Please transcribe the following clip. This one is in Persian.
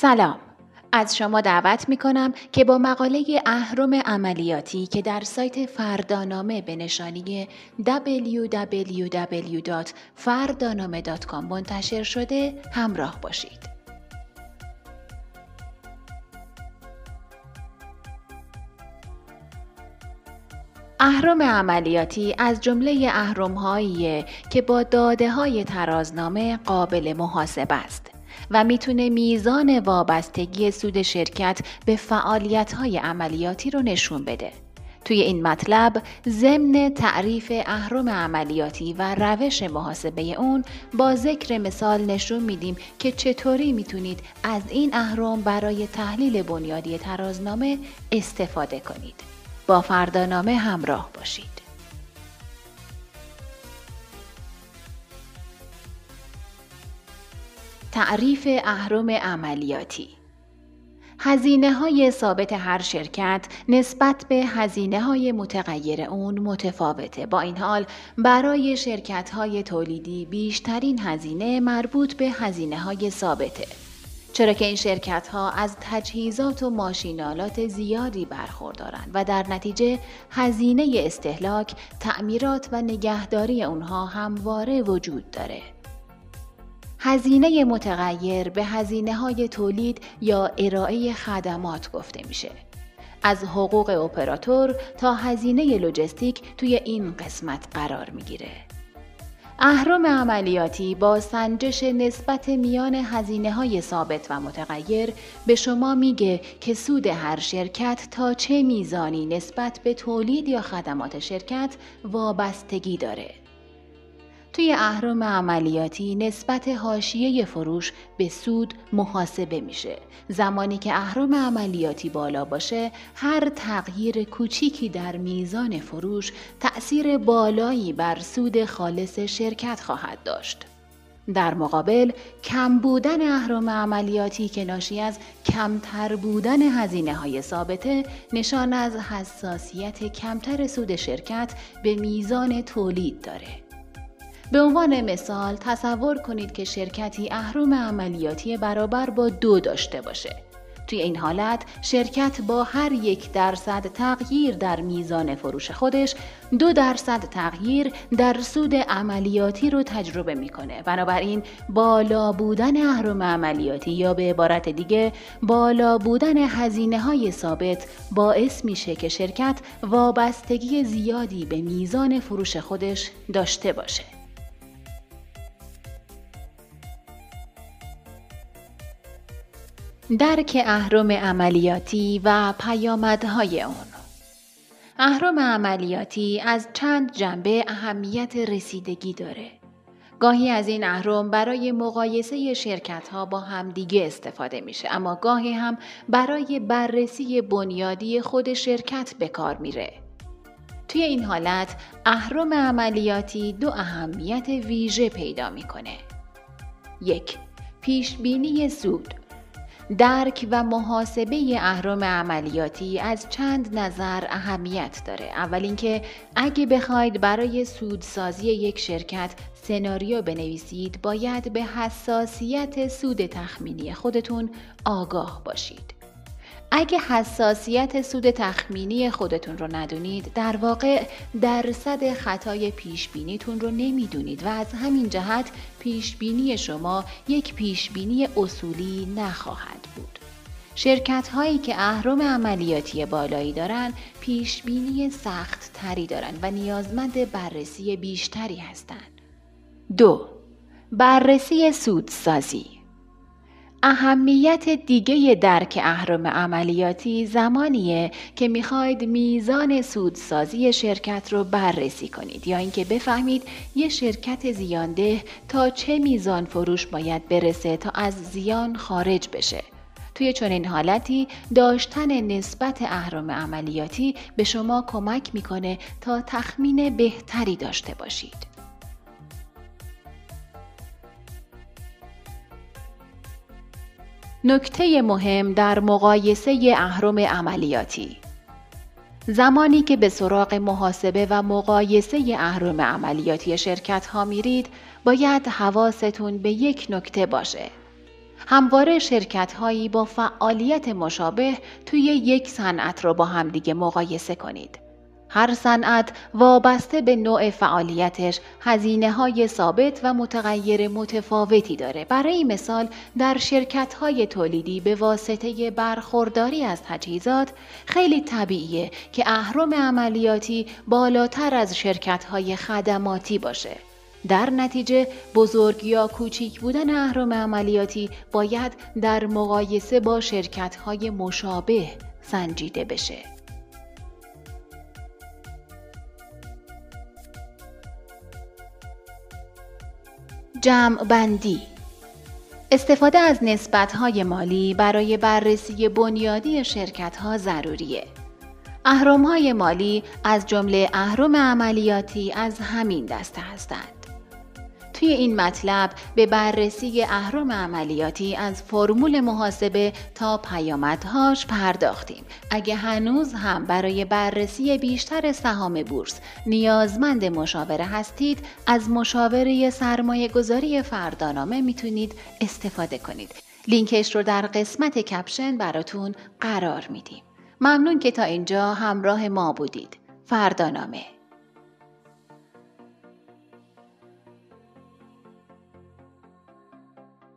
سلام از شما دعوت می کنم که با مقاله اهرم عملیاتی که در سایت فردانامه به نشانی www.fardaname.com منتشر شده همراه باشید. اهرم عملیاتی از جمله اهرم که با داده های ترازنامه قابل محاسبه است. و می‌تونه میزان وابستگی سود شرکت به فعالیت های عملیاتی رو نشون بده. توی این مطلب ضمن تعریف اهرم عملیاتی و روش محاسبه اون با ذکر مثال نشون میدیم که چطوری می‌تونید از این اهرم برای تحلیل بنیادی ترازنامه استفاده کنید. با فردانامه همراه باشید. تعریف اهرم عملیاتی هزینه های ثابت هر شرکت نسبت به هزینه های متغیر اون متفاوته. با این حال برای شرکت های تولیدی بیشترین هزینه مربوط به هزینه های ثابته. چرا که این شرکت ها از تجهیزات و ماشینالات زیادی برخوردارند و در نتیجه هزینه استهلاک، تعمیرات و نگهداری اونها همواره وجود داره. هزینه متغیر به هزینه های تولید یا ارائه خدمات گفته میشه. از حقوق اپراتور تا هزینه لوجستیک توی این قسمت قرار می‌گیره. اهرم عملیاتی با سنجش نسبت میان هزینه های ثابت و متغیر به شما میگه که سود هر شرکت تا چه میزانی نسبت به تولید یا خدمات شرکت وابستگی داره. توی اهرم عملیاتی نسبت حاشیه فروش به سود محاسبه میشه. زمانی که اهرم عملیاتی بالا باشه، هر تغییر کوچیکی در میزان فروش تأثیر بالایی بر سود خالص شرکت خواهد داشت. در مقابل کم بودن اهرم عملیاتی که ناشی از کمتر بودن هزینه های ثابته نشان از حساسیت کمتر سود شرکت به میزان تولید داره. به عنوان مثال تصور کنید که شرکتی اهرم عملیاتی برابر با دو داشته باشه. توی این حالت شرکت با هر یک درصد تغییر در میزان فروش خودش دو درصد تغییر در سود عملیاتی رو تجربه می‌کنه بنابراین بالا بودن اهرم عملیاتی یا به عبارت دیگه بالا بودن هزینه های ثابت باعث میشه که شرکت وابستگی زیادی به میزان فروش خودش داشته باشه درک اهرم عملیاتی و پیامدهای اون اهرم عملیاتی از چند جنبه اهمیت رسیدگی داره. گاهی از این اهرم برای مقایسه شرکت ها با همدیگه استفاده میشه اما گاهی هم برای بررسی بنیادی خود شرکت به کار میره. توی این حالت اهرم عملیاتی دو اهمیت ویژه پیدا می‌کنه. یک پیش بینی سود درک و محاسبه اهرام عملیاتی از چند نظر اهمیت داره. اول اینکه اگه بخواید برای سودسازی یک شرکت سناریو بنویسید باید به حساسیت سود تخمینی خودتون آگاه باشید. اگه حساسیت سود تخمینی خودتون رو ندونید در واقع درصد خطای پیش بینیتون رو نمی‌دونید و از همین جهت پیش بینی شما یک پیش بینی اصولی نخواهد بود. شرکت هایی که اهرم عملیاتی بالایی دارن پیش بینی سخت تری دارن و نیازمند بررسی بیشتری هستند. دو بررسی سودسازی اهمیت دیگه درک اهرم عملیاتی زمانیه که می‌خواید میزان سودسازی شرکت رو بررسی کنید یا اینکه بفهمید یه شرکت زیانده تا چه میزان فروش باید برسه تا از زیان خارج بشه. توی چنین حالتی داشتن نسبت اهرم عملیاتی به شما کمک می‌کنه تا تخمین بهتری داشته باشید. نکته مهم در مقایسه اهرم عملیاتی زمانی که به سراغ محاسبه و مقایسه اهرم عملیاتی شرکت ها میرید باید حواستون به یک نکته باشه همواره شرکت هایی با فعالیت مشابه توی یک صنعت رو با همدیگه مقایسه کنید. هر صنعت وابسته به نوع فعالیتش هزینه های ثابت و متغیر متفاوتی داره. برای مثال در شرکت های تولیدی به واسطه برخورداری از تجهیزات خیلی طبیعیه که اهرم عملیاتی بالاتر از شرکت های خدماتی باشه. در نتیجه بزرگ یا کوچیک بودن اهرم عملیاتی باید در مقایسه با شرکت های مشابه سنجیده بشه. جمع بندی استفاده از های مالی برای بررسی بنیادی شرکت ها ضروریه. های مالی از جمله اهرم عملیاتی از همین دسته هستند. توی این مطلب به بررسی اهرم عملیاتی از فرمول محاسبه تا پیامدهاش پرداختیم. اگه هنوز هم برای بررسی بیشتر سهام بورس نیازمند مشاوره هستید از مشاوره سرمایه گذاری فردانامه می‌تونید استفاده کنید. لینکش رو در قسمت کپشن براتون قرار میدیم. ممنون که تا اینجا همراه ما بودید. فردانامه